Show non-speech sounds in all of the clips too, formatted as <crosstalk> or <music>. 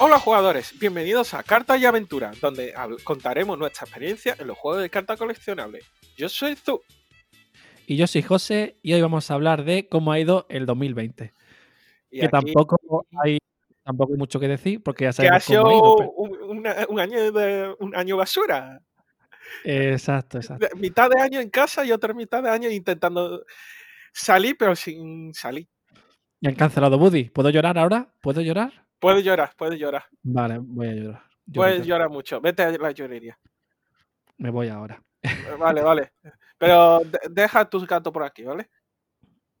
Hola jugadores, bienvenidos a Cartas y Aventuras, donde contaremos nuestra experiencia en los juegos de cartas coleccionables. Yo soy Zu. Y yo soy José y hoy vamos a hablar de cómo ha ido el 2020. que tampoco hay tampoco hay mucho que decir porque ya sabemos que ha sido un, año de, un año basura. Exacto, exacto. Mitad de año en casa y otra mitad de año intentando salir, pero sin salir. Y han cancelado Buddy. ¿Puedo llorar ahora? ¿Puedo llorar? Puedes llorar, puedes llorar. Vale, voy a llorar. puedes llorar mucho. Vete a la llorería. Me voy ahora. Eh, vale, vale. Pero deja tus gatos por aquí, ¿vale?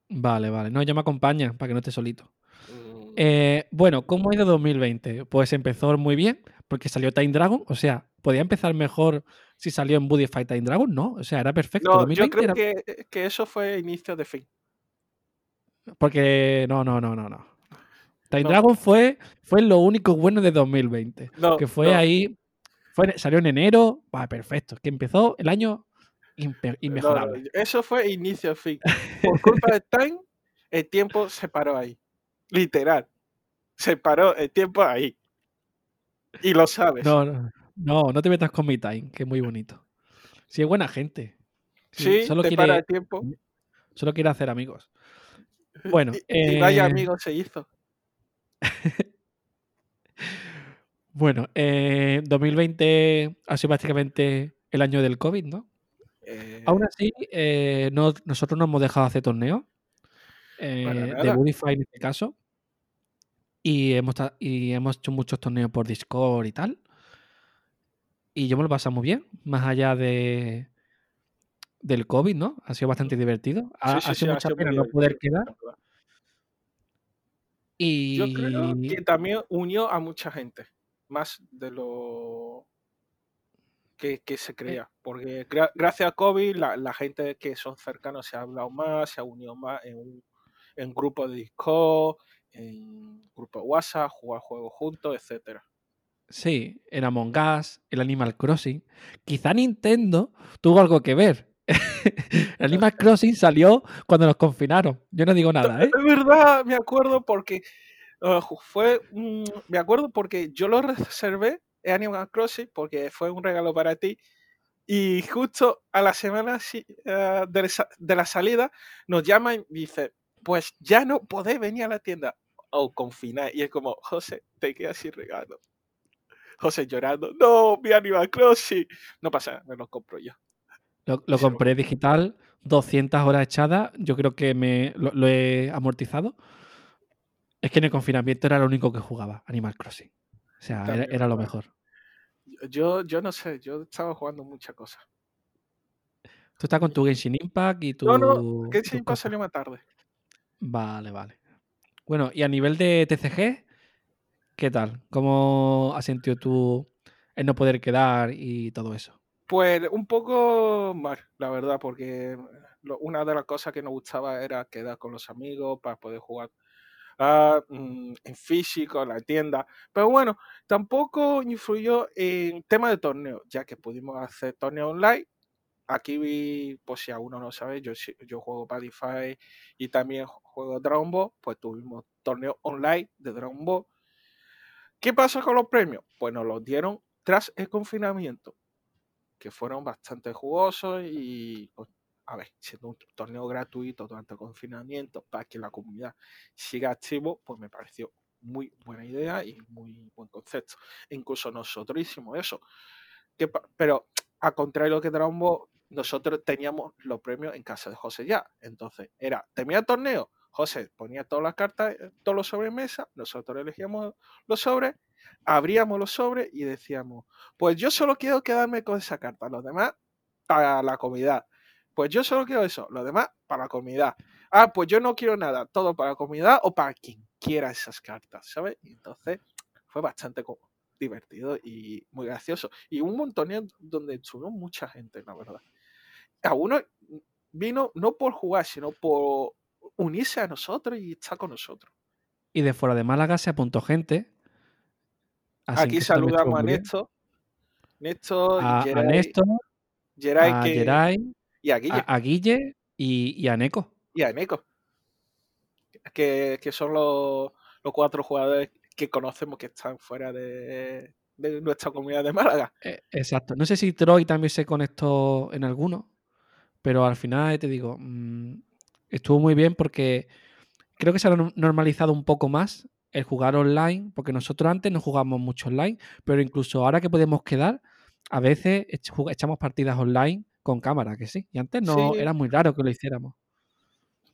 Vale, vale. No, ya me acompaña para que no esté solito. Mm. Eh, bueno, ¿cómo ha ido 2020? Pues empezó muy bien, porque salió Time Dragon. O sea, podía empezar mejor si salió en Buddy Fight Time Dragon, ¿no? O sea, era perfecto. No, yo creo que, que, eso fue inicio de fin. Porque no, no, no, no, no. Time Dragon fue, fue lo único bueno de 2020. que fue ahí. Fue, salió en enero. Va, perfecto. Que empezó el año inmejorable. eso fue inicio fin. <laughs> Por culpa de Time, el tiempo se paró ahí. Literal. Se paró el tiempo ahí. Y lo sabes. No, no, no, no te metas con mi Time, que es muy bonito. Si es buena gente. Sí, solo te quiere, para el tiempo. Solo quiere hacer amigos. <laughs> Bueno. y vaya eh, amigo se hizo. <laughs> bueno, 2020 eh, ha sido básicamente el año del COVID, ¿no? Aún eh. así, eh, nosotros no hemos dejado de hacer torneos. de Budify en este caso. Y hemos, y hemos hecho muchos torneos por Discord y tal. Y yo me lo pasado muy bien, más allá de del COVID, ¿no? Ha sido bastante divertido. Ha, sido mucha pena no poder quedar. Yo creo que también unió a mucha gente, más de lo que, se creía, porque gracias a COVID la, gente que son cercanos se ha hablado más, se ha unido más en un en grupo de Discord, en grupo de WhatsApp, jugar juegos juntos, etcétera. Sí, en Among Us, el Animal Crossing. Quizá Nintendo tuvo algo que ver, <laughs> Animal Crossing salió cuando nos confinaron. Yo no digo nada, ¿eh? Es verdad, me acuerdo porque uh, fue, me acuerdo porque yo lo reservé Animal Crossing porque fue un regalo para ti y justo a la semana uh, de, la salida nos llama y dice, pues ya no podés venir a la tienda o confinar y es como, José, te quedas sin regalo. José llorando, no, mi Animal Crossing. No pasa, me lo compro yo. Lo, compré digital, 200 horas echadas, yo creo que me lo, he amortizado. Es que en el confinamiento era lo único que jugaba, Animal Crossing. O sea, era, lo mejor. Yo, yo no sé, yo estaba jugando muchas cosas. Tú estás con tu Genshin Impact y tu. No, no, Genshin Impact salió más tarde. Vale, vale. Bueno, y a nivel de TCG, ¿qué tal? ¿Cómo has sentido tú el no poder quedar y todo eso? Pues un poco mal, la verdad, porque una de las cosas que nos gustaba era quedar con los amigos para poder jugar ah, mm, en físico, en la tienda. Pero bueno, tampoco influyó en tema de torneo, ya que pudimos hacer torneo online. Aquí, pues si aún no sabe, yo, yo juego Padify y también juego Dragon Ball, pues tuvimos torneo online de Dragon Ball. ¿Qué pasa con los premios? Pues nos los dieron tras el confinamiento que fueron bastante jugosos y, pues, a ver, siendo un torneo gratuito durante el confinamiento para que la comunidad siga activo, pues me pareció muy buena idea y muy buen concepto. Incluso nosotros hicimos eso. Que, pero, a contrario que Dragon nosotros teníamos los premios en casa de José ya. Entonces, era, termina torneo, José ponía todas las cartas, eh, todos los sobres mesa, nosotros elegíamos los sobres abríamos los sobres y decíamos, pues yo solo quiero quedarme con esa carta, los demás para la comida. Pues yo solo quiero eso, los demás para la comida. Ah, pues yo no quiero nada, todo para la comida o para quien quiera esas cartas, ¿sabes? Y entonces fue bastante divertido y muy gracioso. Y un montón donde estuvo mucha gente, la verdad. A uno vino no por jugar, sino por unirse a nosotros y estar con nosotros. Y de fuera de Málaga se apuntó gente Aquí saludamos a Néstor. Néstor, a, Geray, a Néstor, Geray, a, que, y a Guille. A, Guille y, y, a Neko. Y a Neko. Que, que son los, los, cuatro jugadores que conocemos que están fuera de, nuestra comunidad de Málaga. Eh, exacto. No sé si Troy también se conectó en alguno, pero al final te digo, mm, estuvo muy bien porque creo que se ha normalizado un poco más el jugar online, porque nosotros antes no jugábamos mucho online, pero incluso ahora que podemos quedar, a veces echamos partidas online con cámara, que sí. Y antes no era muy raro que lo hiciéramos.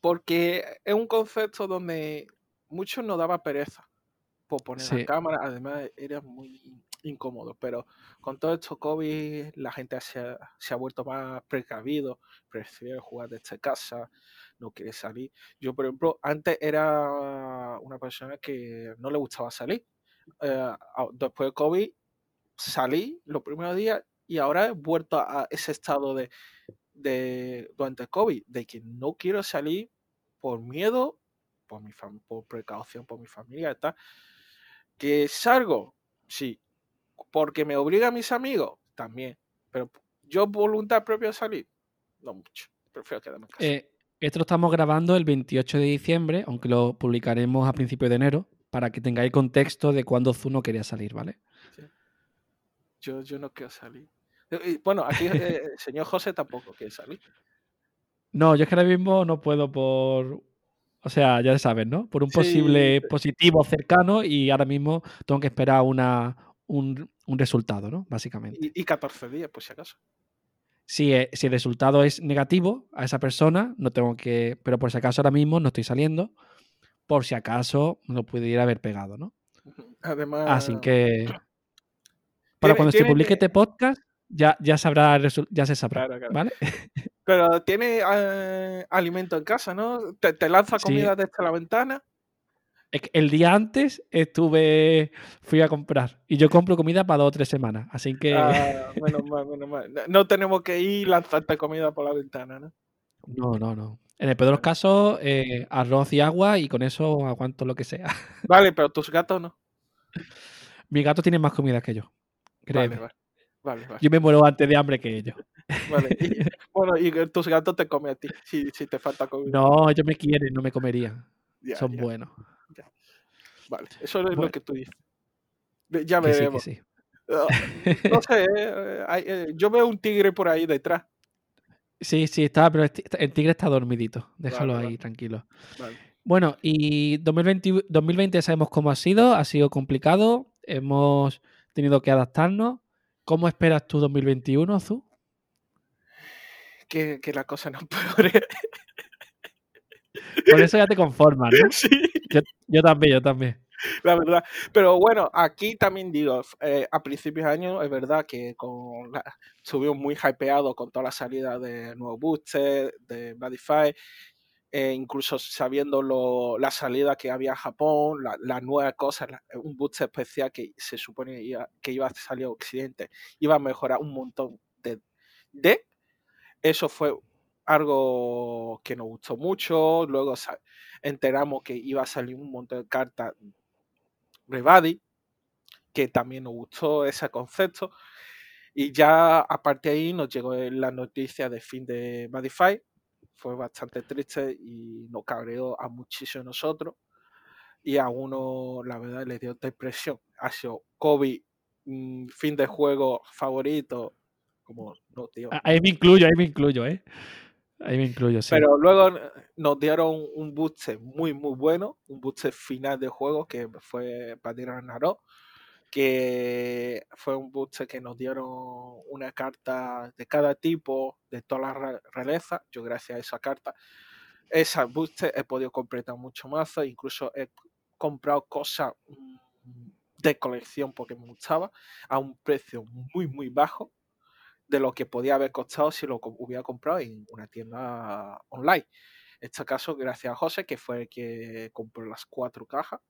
Porque es un concepto donde muchos nos daba pereza por poner la cámara, además era muy incómodo, pero con todo esto COVID la gente se ha, se ha vuelto más precavido, prefiere jugar desde casa, no quiere salir. Yo, por ejemplo, antes era una persona que no le gustaba salir. Eh, después de COVID salí los primeros días y ahora he vuelto a ese estado de, de durante COVID, de que no quiero salir por miedo, por mi por precaución, por mi familia tal. Que salgo, sí. Porque me obliga a mis amigos, también. Pero yo voluntad propia salir, no mucho. Prefiero quedarme en casa. Eh, esto lo estamos grabando el 28 de diciembre, aunque lo publicaremos a principios de enero, para que tengáis contexto de cuándo Zuno quería salir, ¿vale? Yo, yo no quiero salir. Bueno, aquí eh, el señor José tampoco quiere salir. No, yo es que ahora mismo no puedo por. O sea, ya sabes, ¿no? Por un posible positivo cercano y ahora mismo tengo que esperar una, un, resultado, ¿no? Básicamente. Y, 14 días, pues si acaso. Si, eh, si, el resultado es negativo a esa persona, no tengo que. Pero por si acaso ahora mismo no estoy saliendo. Por si acaso lo pudiera haber pegado, ¿no? Además. Así que. <clears throat> Para cuando se publique este podcast, ya, ya, sabrá, ya se sabrá. ¿Vale? Pero tiene eh, alimento en casa, ¿no? Te, lanza comida desde la ventana. El día antes estuve, fui a comprar y yo compro comida para dos o tres semanas, así que... Ah, <laughs> no tenemos que ir lanzarte comida por la ventana, ¿no? No, no, no. En el peor de los casos, eh, arroz y agua y con eso aguanto lo que sea. <laughs> Vale, pero tus gatos no. Mi gato tiene más comida que yo. Créeme. Yo me muero antes de hambre que ellos. <laughs> Vale. bueno, y tus gatos te comen a ti si, te falta comida. No, ellos me quieren, no me comerían. Son buenos. Vale, eso es lo que tú dices. Ya veremos. Sí, ah, no sé, eh, eh, yo veo un tigre por ahí detrás. Sí, sí, está, pero el tigre está dormidito. Déjalo ahí, tranquilo. Bueno, y 2020, 2020 sabemos cómo ha sido. Ha sido complicado. Hemos tenido que adaptarnos. ¿Cómo esperas tú 2021, Azul? Que, que la cosa no <laughs> empeore. Por eso ya te conformas, ¿no? <laughs> Sí. Yo, también, yo también. La verdad. Pero bueno, aquí también digo, eh, a principios de año es verdad que con la, muy hypeado con toda la salida de nuevo booster, de Badify, eh, incluso sabiendo la salida que había a Japón, la, la nueva cosa, un booster especial que se supone que iba a salir a Occidente, iba a mejorar un montón de, de. Eso fue algo que nos gustó mucho. Luego enteramos que iba a salir un montón de cartas Rebadi, que también nos gustó ese concepto. Y ya a partir de ahí nos llegó la noticia de fin de Badify, fue bastante triste y nos cabreó a muchísimos nosotros. Y a uno, la verdad, le dio depresión. Ha sido COVID, mm, fin de juego favorito. Como, no, tío. Ahí me incluyo, ahí me incluyo, ¿eh? Ahí me incluyo. Pero luego nos dieron un boost muy, muy bueno, un boost final de juego que fue para Naro que fue un booster que nos dieron una carta de cada tipo, de toda la realeza. Yo gracias a esa carta, esa booster he podido completar mucho más, incluso he comprado cosas mm, de colección porque me gustaba a un precio muy muy bajo de lo que podía haber costado si lo hubiera comprado en una tienda online. En este caso, gracias a José, que fue el que compró las cuatro cajas.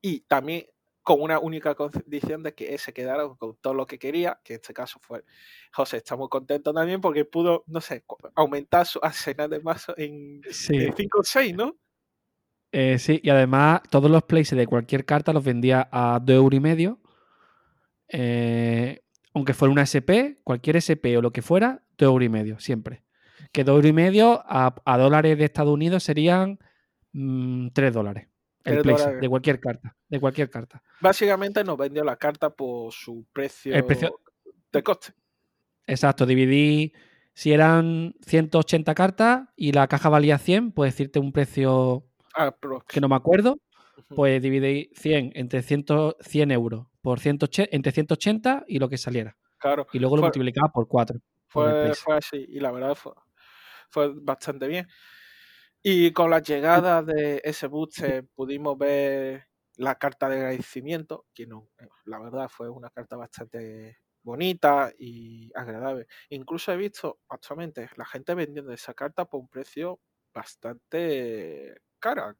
Y también con una única condición de que se quedara con todo lo que quería, que en este caso fue José. Está muy contento también porque pudo, no sé, aumentar su arsenal de mazo en 5 o 6, ¿no? Eh, sí, y además todos los places de cualquier carta los vendía a 2 euros y medio. Eh, aunque fuera una SP, cualquier SP o lo que fuera, 2 euros y medio, siempre. Que 2 euros y medio a, dólares de Estados Unidos serían 3 mm, dólares. El place de cualquier carta. de cualquier carta. Básicamente nos vendió la carta por su precio, precio... de coste. Exacto, dividí, si eran 180 cartas y la caja valía 100, pues decirte un precio que no me acuerdo, pues dividí 100 entre 100, 100 euros por 180, entre 180 y lo que saliera. Claro. Y luego lo multiplicaba por 4. Fue, fue, así, y la verdad fue, fue bastante bien. Y con la llegada de ese booster pudimos ver la carta de agradecimiento, que no, la verdad fue una carta bastante bonita y agradable. Incluso he visto actualmente la gente vendiendo esa carta por un precio bastante cara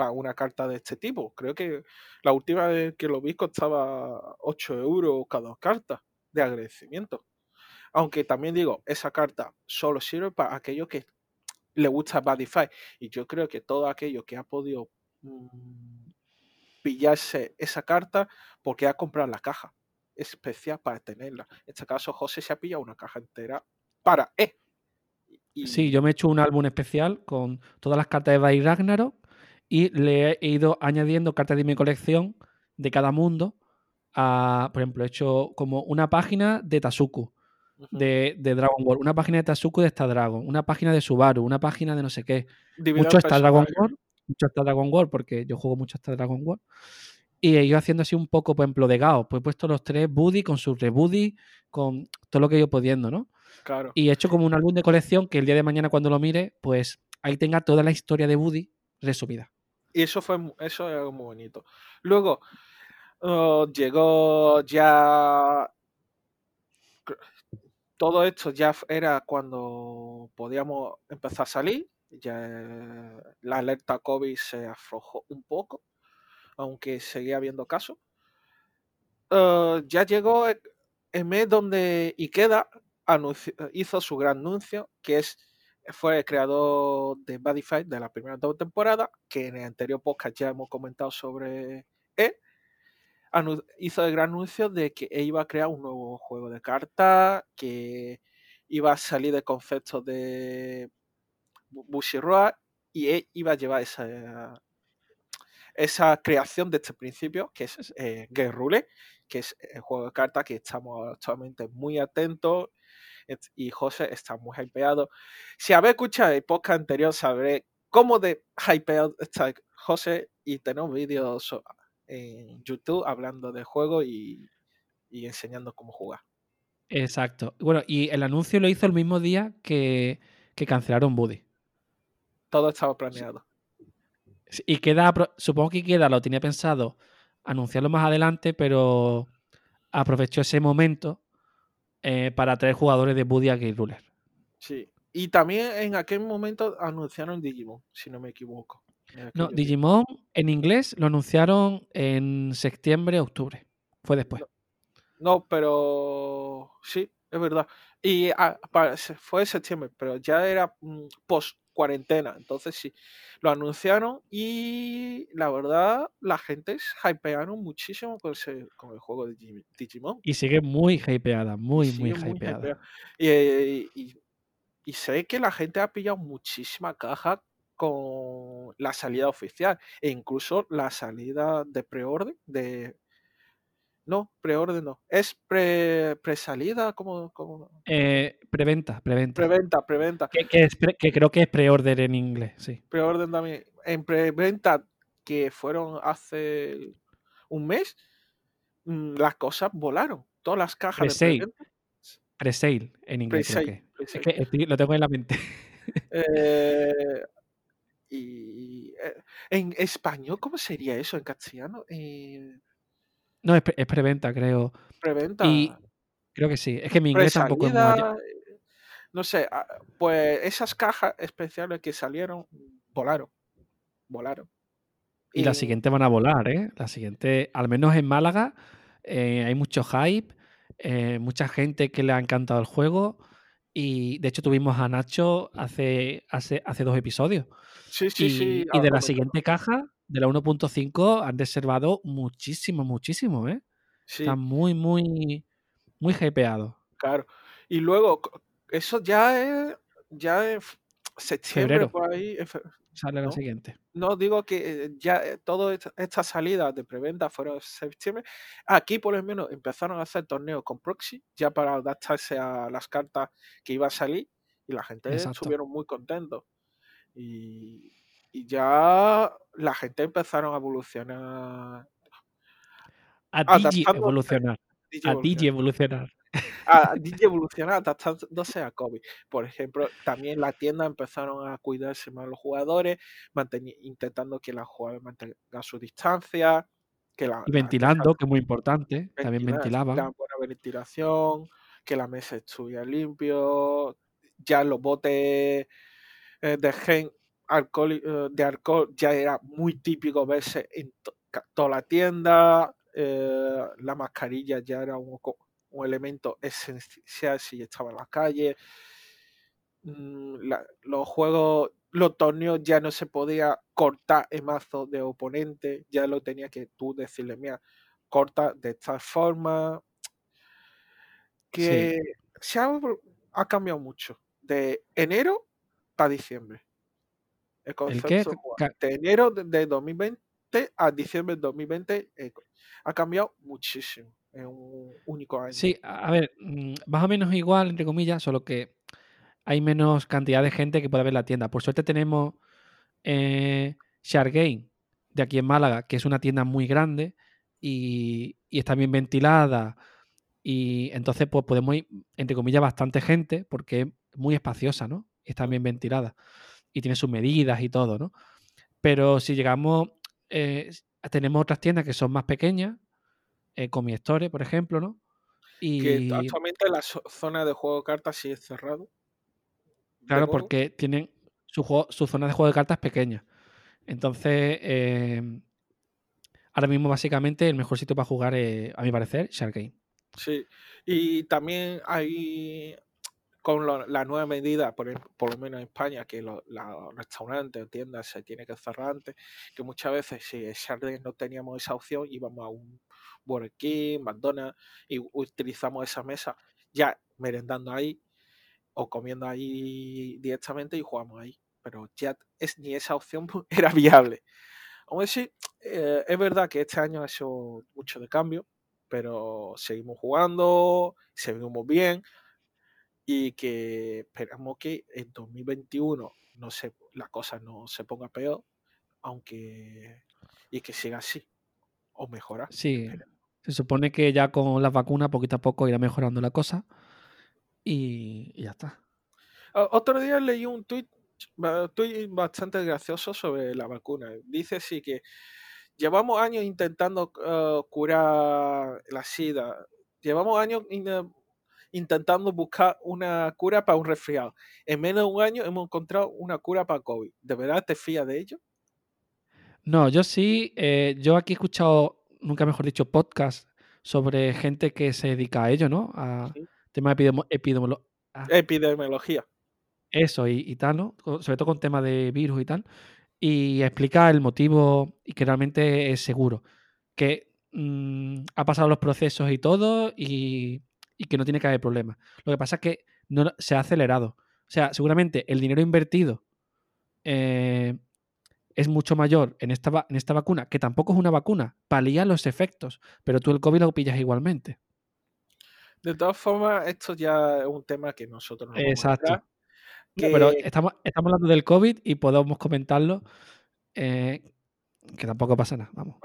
para una carta de este tipo. Creo que la última vez que lo vi costaba 8 euros cada carta de agradecimiento. Aunque también digo, esa carta solo sirve para aquellos que le gusta Badify. Y yo creo que todo aquello que ha podido mm, pillarse esa carta porque ha comprado la caja especial para tenerla. En este caso, José se ha pillado una caja entera para E. Sí, yo me he hecho un álbum especial con todas las cartas de Bay Ragnarok y le he ido añadiendo cartas de mi colección de cada mundo. A, por ejemplo, he hecho como una página de Tasuku, de, Dragon Ball, una página de Tasuku de Star Dragon, una página de Subaru, una página de no sé qué. mucho Star Dragon Ball, mucho Star Dragon Ball, porque yo juego mucho Star Dragon Ball. Y he ido haciendo así un poco, por ejemplo, de Gao. Pues he puesto los tres Buddy con su Rebuddy, con todo lo que he ido pudiendo, ¿no? Claro. Y he hecho como un álbum de colección que el día de mañana cuando lo mire, pues ahí tenga toda la historia de Buddy resumida. Y eso fue eso es algo muy bonito. Luego oh, llegó ya todo esto ya era cuando podíamos empezar a salir, ya la alerta COVID se aflojó un poco, aunque seguía habiendo casos. Eh, ya llegó el mes donde Ikeda hizo su gran anuncio, que es fue el creador de Badify de la primera dos temporadas, que en el anterior podcast ya hemos comentado sobre él. Hizo el gran anuncio de que iba a crear un nuevo juego de cartas, que iba a salir de conceptos de Bushiroad y él iba a llevar esa, esa creación de este principio, que es eh, Rule, que es el juego de cartas que estamos actualmente muy atentos y José está muy hypeado. Si habéis escuchado el podcast anterior, sabré cómo de hypeado está José y tenemos vídeos en YouTube hablando de juego y, enseñando cómo jugar. Exacto. Bueno, y el anuncio lo hizo el mismo día que, cancelaron Buddy. Todo estaba planeado. Y queda, supongo que queda, lo tenía pensado anunciarlo más adelante, pero aprovechó ese momento eh, para traer jugadores de Buddy a Game Ruler. Sí. Y también en aquel momento anunciaron Digimon, si no me equivoco. No, Digimon en inglés lo anunciaron en septiembre, octubre. Fue después. No, pero sí, es verdad. Y ah, fue en septiembre, pero ya era mm, post cuarentena. Entonces sí, lo anunciaron y la verdad la gente se hypearon muchísimo con, con el juego de Digimon. Y sigue muy hypeada, muy, muy, hypeada. y, y sé que la gente ha pillado muchísima caja con la salida oficial e incluso la salida de preorden de no, preorden no. Es pre, presalida, como Eh, preventa, preventa. Preventa, preventa. Que, que, creo que es preorden en inglés, sí. Preorden también. En preventa, que fueron hace un mes, mm, las cosas volaron. Todas las cajas de preventa. Presale en inglés. lo tengo en la mente. <laughs> Eh, y eh, en español, ¿cómo sería eso en castellano? Eh, no, es, preventa, creo. Preventa. Y creo que sí. Es que mi inglés tampoco es muy eh, No sé, pues esas cajas especiales que salieron volaron. Volaron. Y, la siguiente van a volar, ¿eh? La siguiente, al menos en Málaga, hay mucho hype, mucha gente que le ha encantado el juego. Y de hecho tuvimos a Nacho hace, hace, hace dos episodios. Sí, sí, y, sí. Y de la siguiente caja, de la 1.5, han reservado muchísimo, muchísimo, ¿eh? Sí. Está muy, muy, muy hypeado. Claro. Y luego, eso ya es, ya septiembre por ahí. Sale la siguiente. No, digo que eh, ya eh, todas estas salidas de preventa fueron en septiembre. Aquí, por lo menos, empezaron a hacer torneos con proxy, ya para adaptarse a las cartas que iba a salir, y la gente estuvieron muy contentos. Y, ya la gente empezaron a evolucionar. A Digi evolucionar. A Digi evolucionar a <laughs> DJ evolucionar adaptándose a COVID. Por ejemplo, también la tienda empezaron a cuidarse más los jugadores, intentando que los jugadores mantengan su distancia. Que la, y ventilando, que es muy importante, también ventilaban. La buena ventilación, que la mesa estuviera limpio, ya los botes eh, de gen alcohol, eh, de alcohol ya era muy típico verse en toda la tienda, eh, la mascarilla ya era un, un elemento esencial si estaba en la calle. Mm, los juegos, los torneos ya no se podía cortar el mazo de oponente, ya lo tenía que tú decirle, mira, corta de esta forma. Que se ha, cambiado mucho. De enero a diciembre. El concepto de enero de 2020 a diciembre de 2020 eh, ha cambiado muchísimo en un único año. Sí, a ver, mm, más o menos igual, entre comillas, solo que hay menos cantidad de gente que puede ver la tienda. Por suerte tenemos eh, de aquí en Málaga, que es una tienda muy grande y, está bien ventilada. Y entonces, pues podemos ir, entre comillas, bastante gente, porque es muy espaciosa, ¿no? Está bien ventilada. Y tiene sus medidas y todo, ¿no? Pero si llegamos, eh, tenemos otras tiendas que son más pequeñas, eh, con mi Store, por ejemplo, ¿no? Y... Que actualmente la zona de juego de cartas sí es cerrado. Claro, porque tienen su, su zona de juego de cartas pequeña. Entonces, em, ahora mismo básicamente el mejor sitio para jugar, es, a mi parecer, Shark Game. Sí, y también hay con la nueva medida, por, por, lo menos en España, que los restaurantes o tiendas se tienen que cerrar antes, que muchas veces si Game no teníamos esa opción, íbamos a un Burger King, McDonald's, y utilizamos esa mesa ya merendando ahí o comiendo ahí directamente y jugamos ahí. Pero ya es, ni esa opción <laughs> era viable. Aún así, eh, es verdad que este año ha hecho mucho de cambio, pero seguimos jugando, seguimos bien y que esperamos que en 2021 no se, la cosa no se ponga peor, aunque y que siga así o mejora. Sí, se supone que ya con las vacunas poquito a poco irá mejorando la cosa y, ya está. Otro día leí un tuit, bastante gracioso sobre la vacuna. Dice sí que llevamos años intentando uh, curar la SIDA. Llevamos años intentando buscar una cura para un resfriado. En menos de un año hemos encontrado una cura para COVID. ¿De verdad te fías de ello? No, yo sí. Eh, yo aquí he escuchado nunca mejor dicho, podcast sobre gente que se dedica a ello, ¿no? A tema de ah. epidemiología. Eso y, tal, ¿no? Sobre todo con tema de virus y tal. Y explica el motivo y que realmente es seguro. Que mm, ha pasado los procesos y todo y, que no tiene que haber problema. Lo que pasa es que no, se ha acelerado. O sea, seguramente el dinero invertido eh, es mucho mayor en esta, en esta vacuna, que tampoco es una vacuna, palía los efectos, pero tú el COVID lo pillas igualmente. De todas formas, esto ya es un tema que nosotros no Exacto. pero estamos, estamos hablando del COVID y podemos comentarlo, eh, que tampoco pasa nada, vamos.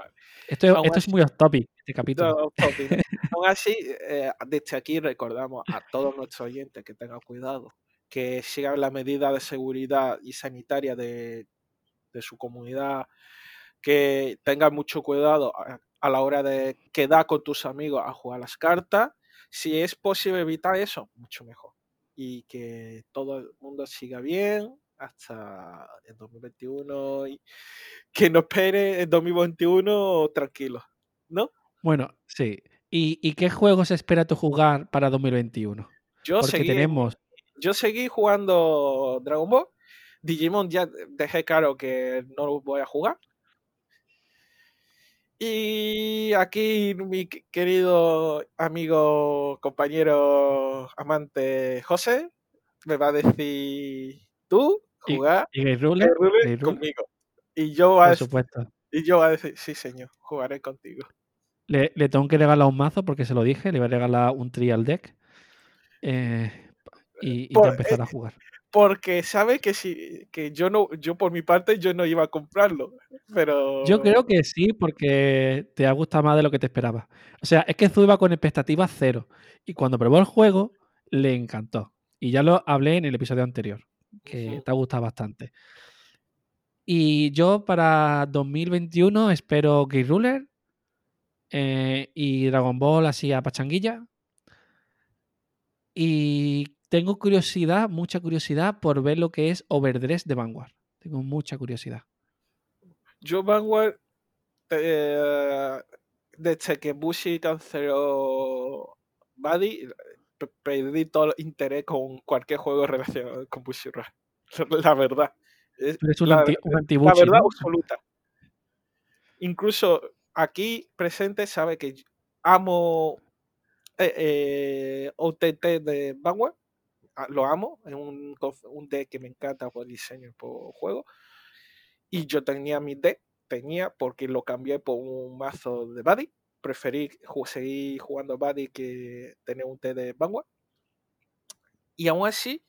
Esto, esto es muy off topic, este capítulo. <laughs> Aún así, eh, desde aquí recordamos a todos nuestros oyentes que tengan cuidado, que sigan la medida de seguridad y sanitaria de, de su comunidad, que tenga mucho cuidado a, la hora de quedar con tus amigos a jugar las cartas. Si es posible evitar eso, mucho mejor. Y que todo el mundo siga bien hasta el 2021 y que no espere el 2021 tranquilo, ¿no? Bueno, sí. ¿Y, qué juegos espera tu jugar para 2021? Yo seguí, tenemos... yo seguí jugando Dragon Ball Digimon ya dejé claro que no lo voy a jugar. Y aquí mi querido amigo, compañero, amante José me va a decir, ¿tú jugar ¿Y, y conmigo. Y yo, a Por y yo a decir, sí, señor, jugaré contigo. Le, tengo que regalar un mazo porque se lo dije, le voy a regalar un trial deck. Eh, y, ya empezar a eh, jugar. Porque sabe que si que yo no, yo por mi parte yo no iba a comprarlo. Pero. Yo creo que sí, porque te ha gustado más de lo que te esperaba. O sea, es que Zu iba con expectativas cero. Y cuando probó el juego, le encantó. Y ya lo hablé en el episodio anterior, que te ha gustado bastante. Y yo para 2021 espero Gate Ruler eh, y Dragon Ball así a pachanguilla. Y tengo curiosidad, mucha curiosidad por ver lo que es Overdress de Vanguard. Tengo mucha curiosidad. Yo Vanguard, eh, desde que Bushi canceló Buddy, perdí todo el interés con cualquier juego relacionado con Bushi <laughs> La verdad. Es, la, la, verdad absoluta. Incluso aquí presente sabe que amo eh, eh, OTT de Vanguard. Ah, lo amo. Es un, un deck que me encanta por diseño y por juego. Y yo tenía mi deck, tenía porque lo cambié por un mazo de Buddy. Preferí seguir jugando Buddy que tener un T de Vanguard. Y aún así,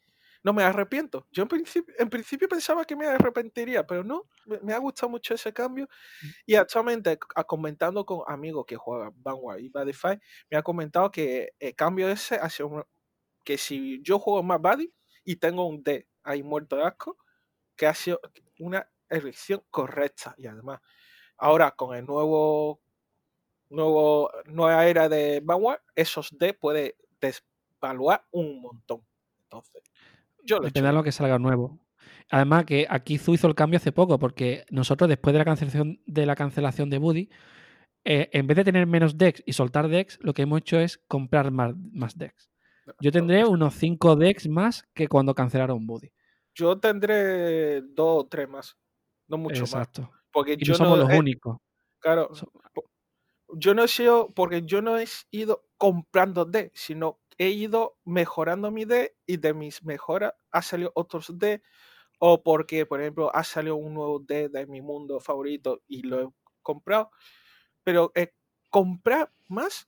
no me arrepiento. Yo en principio, en principio pensaba que me arrepentiría, pero no, me, ha gustado mucho ese cambio. Mm. Y actualmente, comentando con amigos que juegan Vanguard y Badify, me ha comentado que el cambio ese ha sido que si yo juego más Buddy y tengo un D ahí muerto de asco, que ha sido una elección correcta. Y además, ahora con el nuevo, nuevo nueva era de Vanguard, esos D puede desvaluar un montón. Entonces, Depende de lo que salga nuevo. Además que aquí Zu hizo el cambio hace poco, porque nosotros después de la cancelación de la cancelación de Buddy, eh, en vez de tener menos decks y soltar decks, lo que hemos hecho es comprar más, más decks. Yo tendré unos 5 decks más que cuando cancelaron Buddy. Yo tendré dos o tres más, no mucho Exacto. más. Porque y yo no somos los únicos. Claro. Yo no he sido, porque yo no he ido comprando decks, sino he ido mejorando mi D y de mis mejoras ha salido otros D o porque, por ejemplo, ha salido un nuevo D de mi mundo favorito y lo he comprado. Pero eh, comprar más,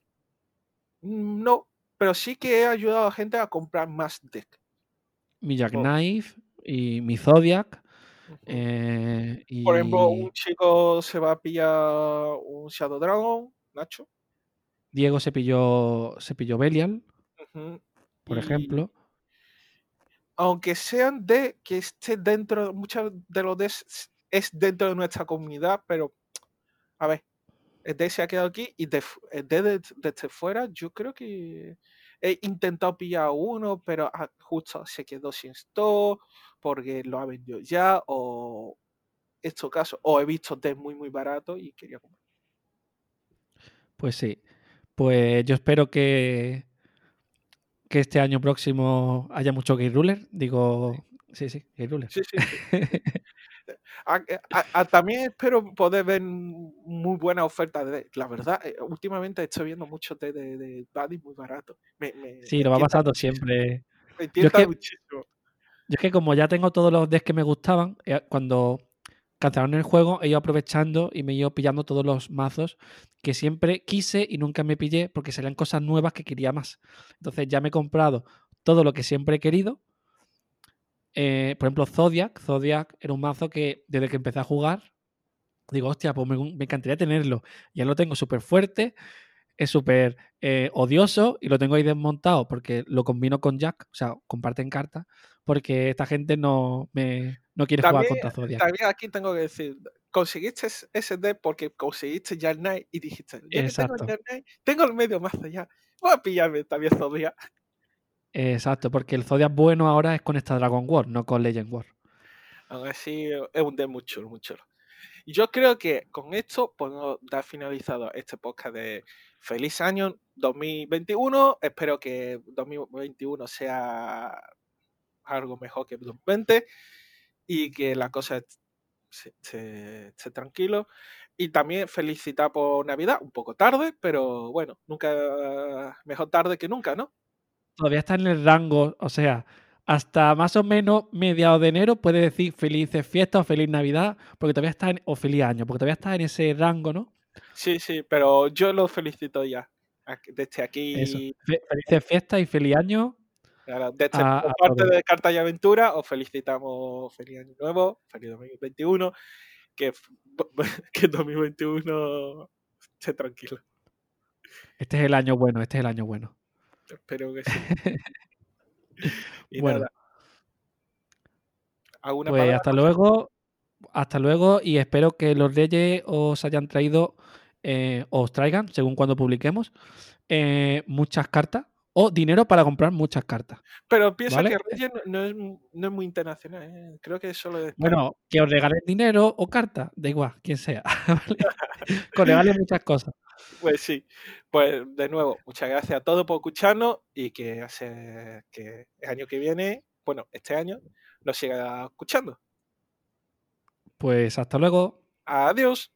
no, pero sí que he ayudado a gente a comprar más deck. Mi Jackknife y mi Zodiac. Eh, por ejemplo, un chico se va a pillar un Shadow Dragon, Nacho. Diego se pilló, se pilló Belial por ejemplo. Aunque sean de que esté dentro, muchos de los de es dentro de nuestra comunidad, pero a ver, el D se ha quedado aquí y de, el D desde fuera, yo creo que he intentado pillar uno, pero ah, justo se quedó sin stock porque lo ha vendido ya, o estos casos, o he visto D muy, muy barato y quería comprar. Pues sí, pues yo espero que, que este año próximo haya mucho Gate Ruler. Digo, sí, sí, Gate Ruler. Sí, sí. <laughs> también espero poder ver muy buena oferta de la verdad eh, últimamente estoy viendo mucho de, de, de Buddy muy barato sí lo va pasando siempre yo es, que, muchísimo. Yo es que como ya tengo todos los decks que me gustaban eh, cuando cancelaron el juego, he ido aprovechando y me he ido pillando todos los mazos que siempre quise y nunca me pillé porque salían cosas nuevas que quería más. Entonces ya me he comprado todo lo que siempre he querido. Eh, por ejemplo, Zodiac. Zodiac era un mazo que desde que empecé a jugar, digo, hostia, pues me, encantaría tenerlo. Ya lo tengo súper fuerte, es súper eh, odioso y lo tengo ahí desmontado porque lo combino con Jack, o sea, comparten cartas, porque esta gente no me, no quieres jugar contra Zodiac. También aquí tengo que decir, conseguiste ese deck porque conseguiste Jack Knight y dijiste, ya tengo Knight, tengo el medio mazo ya, voy a pillarme también Zodiac. Exacto, porque el Zodiac bueno ahora es con esta Dragon War, no con Legend War. Aún así, es un deck muy chulo, muy chulo. Yo creo que con esto podemos dar finalizado este podcast de feliz año 2021. Espero que 2021 sea algo mejor que 2020 y que la cosa esté, tranquilo. Y también felicitar por Navidad, un poco tarde, pero bueno, nunca mejor tarde que nunca, ¿no? Todavía está en el rango, o sea, hasta más o menos mediados de enero puedes decir felices fiestas o feliz Navidad, porque todavía está en, o feliz año, porque todavía está en ese rango, ¿no? Sí, sí, pero yo lo felicito ya. Desde aquí. Felices fiestas y feliz año. desde parte de Carta y Aventura, os felicitamos feliz año nuevo, feliz 2021. Que, <laughs> que 2021 esté tranquilo. Este es el año bueno, este es el año bueno. Espero que sí. <laughs> <laughs> y bueno. pues hasta luego. Hasta luego y espero que los reyes os hayan traído, eh, os traigan, según cuando publiquemos, eh, muchas cartas o dinero para comprar muchas cartas. Pero piensa que Reyes no, es, muy internacional, ¿eh? creo que es solo de Bueno, que os regalen dinero o cartas, da igual, quien sea. <laughs> Con regalen muchas cosas. Pues sí, pues de nuevo, muchas gracias a todos por escucharnos y que hace que el año que viene, bueno, este año, nos siga escuchando. Pues hasta luego. Adiós.